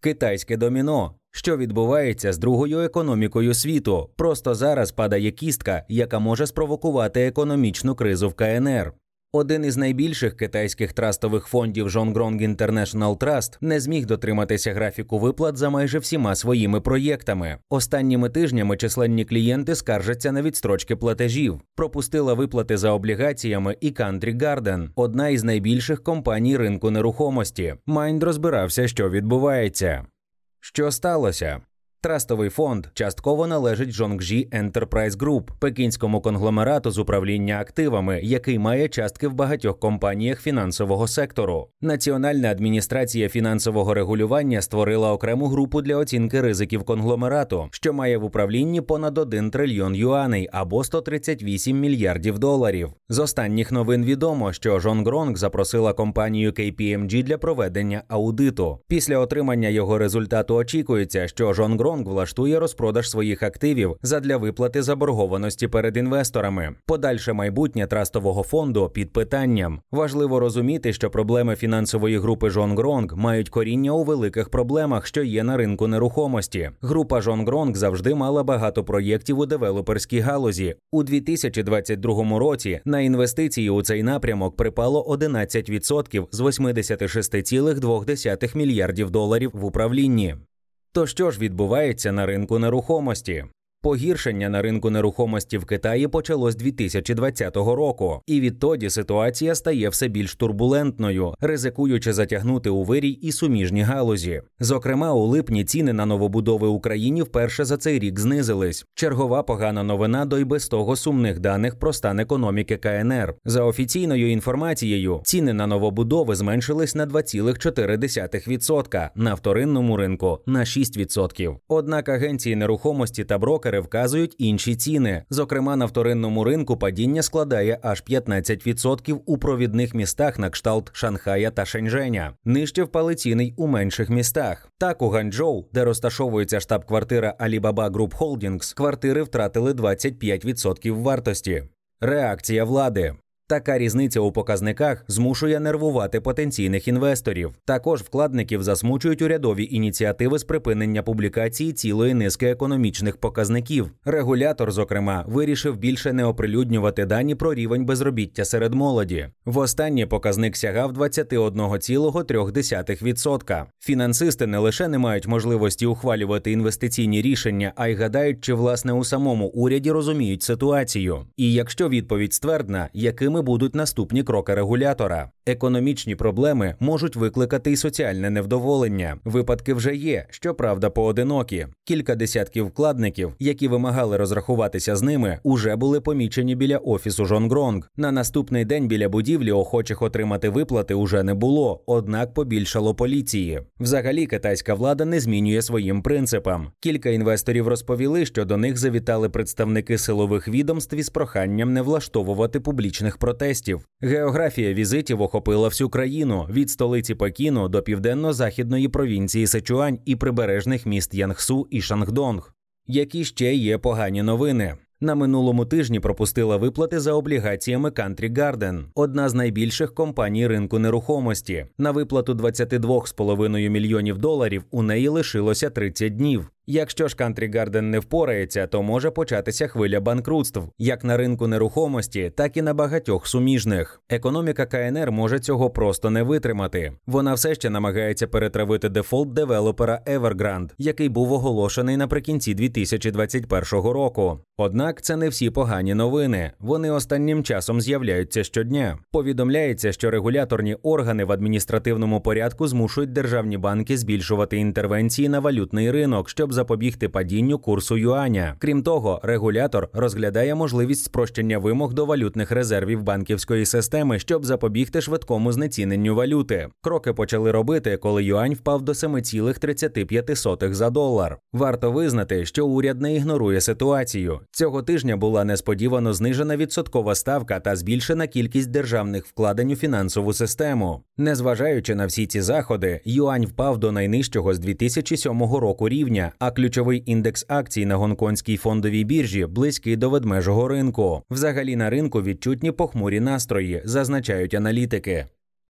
Китайське доміно. Що відбувається з другою економікою світу? Просто зараз падає кістка, яка може спровокувати економічну кризу в КНР. Один із найбільших китайських трастових фондів Жонгронг International Trust не зміг дотриматися графіку виплат за майже всіма своїми проєктами. Останніми тижнями численні клієнти скаржаться на відстрочки платежів. Пропустила виплати за облігаціями і Country Garden, одна із найбільших компаній ринку нерухомості. Майнд розбирався, що відбувається. Що сталося? Трастовий фонд частково належить Жонгжі Enterprise Group, пекінському конгломерату з управління активами, який має частки в багатьох компаніях фінансового сектору. Національна адміністрація фінансового регулювання створила окрему групу для оцінки ризиків конгломерату, що має в управлінні понад 1 трильйон юаней або 138 мільярдів доларів. З останніх новин відомо, що Жонгронг запросила компанію KPMG для проведення аудиту. Після отримання його результату очікується, що Жонгронг влаштує розпродаж своїх активів задля виплати заборгованості перед інвесторами. Подальше майбутнє трастового фонду під питанням. Важливо розуміти, що проблеми фінансової групи Жонгронг мають коріння у великих проблемах, що є на ринку нерухомості. Група Жонгронг завжди мала багато проєктів у девелоперській галузі. У 2022 році на інвестиції у цей напрямок припало 11% з 86,2 мільярдів доларів в управлінні. То що ж відбувається на ринку нерухомості? Погіршення на ринку нерухомості в Китаї почалось 2020 року, і відтоді ситуація стає все більш турбулентною, ризикуючи затягнути у вирій і суміжні галузі. Зокрема, у липні ціни на новобудови Україні вперше за цей рік знизились. Чергова погана новина до й без того сумних даних про стан економіки КНР. За офіційною інформацією, ціни на новобудови зменшились на 2,4%, на вторинному ринку на 6%. Однак агенції нерухомості та брокери брокери вказують інші ціни. Зокрема, на вторинному ринку падіння складає аж 15% у провідних містах на кшталт Шанхая та Шеньженя. Нижче впали ціни й у менших містах. Так у Ганчжоу, де розташовується штаб-квартира Alibaba Group Holdings, квартири втратили 25% вартості. Реакція влади. Така різниця у показниках змушує нервувати потенційних інвесторів. Також вкладників засмучують урядові ініціативи з припинення публікації цілої низки економічних показників. Регулятор, зокрема, вирішив більше не оприлюднювати дані про рівень безробіття серед молоді. Востаннє показник сягав 21,3%. Фінансисти не лише не мають можливості ухвалювати інвестиційні рішення, а й гадають, чи власне у самому уряді розуміють ситуацію. І якщо відповідь ствердна, якими будуть наступні кроки регулятора. Економічні проблеми можуть викликати й соціальне невдоволення. Випадки вже є, щоправда, поодинокі. Кілька десятків вкладників, які вимагали розрахуватися з ними, уже були помічені біля офісу Жонгронг. На наступний день біля будівлі охочих отримати виплати уже не було, однак побільшало поліції. Взагалі, китайська влада не змінює своїм принципам. Кілька інвесторів розповіли, що до них завітали представники силових відомств із проханням не влаштовувати публічних протестів. Географія візитів охопила всю країну від столиці Пекіну до південно-західної провінції Сечуань і прибережних міст Янгсу і Шангдонг. Які ще є погані новини? На минулому тижні пропустила виплати за облігаціями Country Garden, одна з найбільших компаній ринку нерухомості. На виплату 22,5 мільйонів доларів у неї лишилося 30 днів. Якщо ж Country Garden не впорається, то може початися хвиля банкрутств як на ринку нерухомості, так і на багатьох суміжних. Економіка КНР може цього просто не витримати. Вона все ще намагається перетравити дефолт девелопера Evergrande, який був оголошений наприкінці 2021 року. Однак це не всі погані новини. Вони останнім часом з'являються щодня. Повідомляється, що регуляторні органи в адміністративному порядку змушують державні банки збільшувати інтервенції на валютний ринок, щоб запобігти падінню курсу юаня. Крім того, регулятор розглядає можливість спрощення вимог до валютних резервів банківської системи, щоб запобігти швидкому знеціненню валюти. Кроки почали робити, коли юань впав до 7,35 за долар. Варто визнати, що уряд не ігнорує ситуацію. Цього тижня була несподівано знижена відсоткова ставка та збільшена кількість державних вкладень у фінансову систему. Незважаючи на всі ці заходи, юань впав до найнижчого з 2007 року рівня, а ключовий індекс акцій на гонконгській фондовій біржі близький до ведмежого ринку. Взагалі на ринку відчутні похмурі настрої, зазначають аналітики.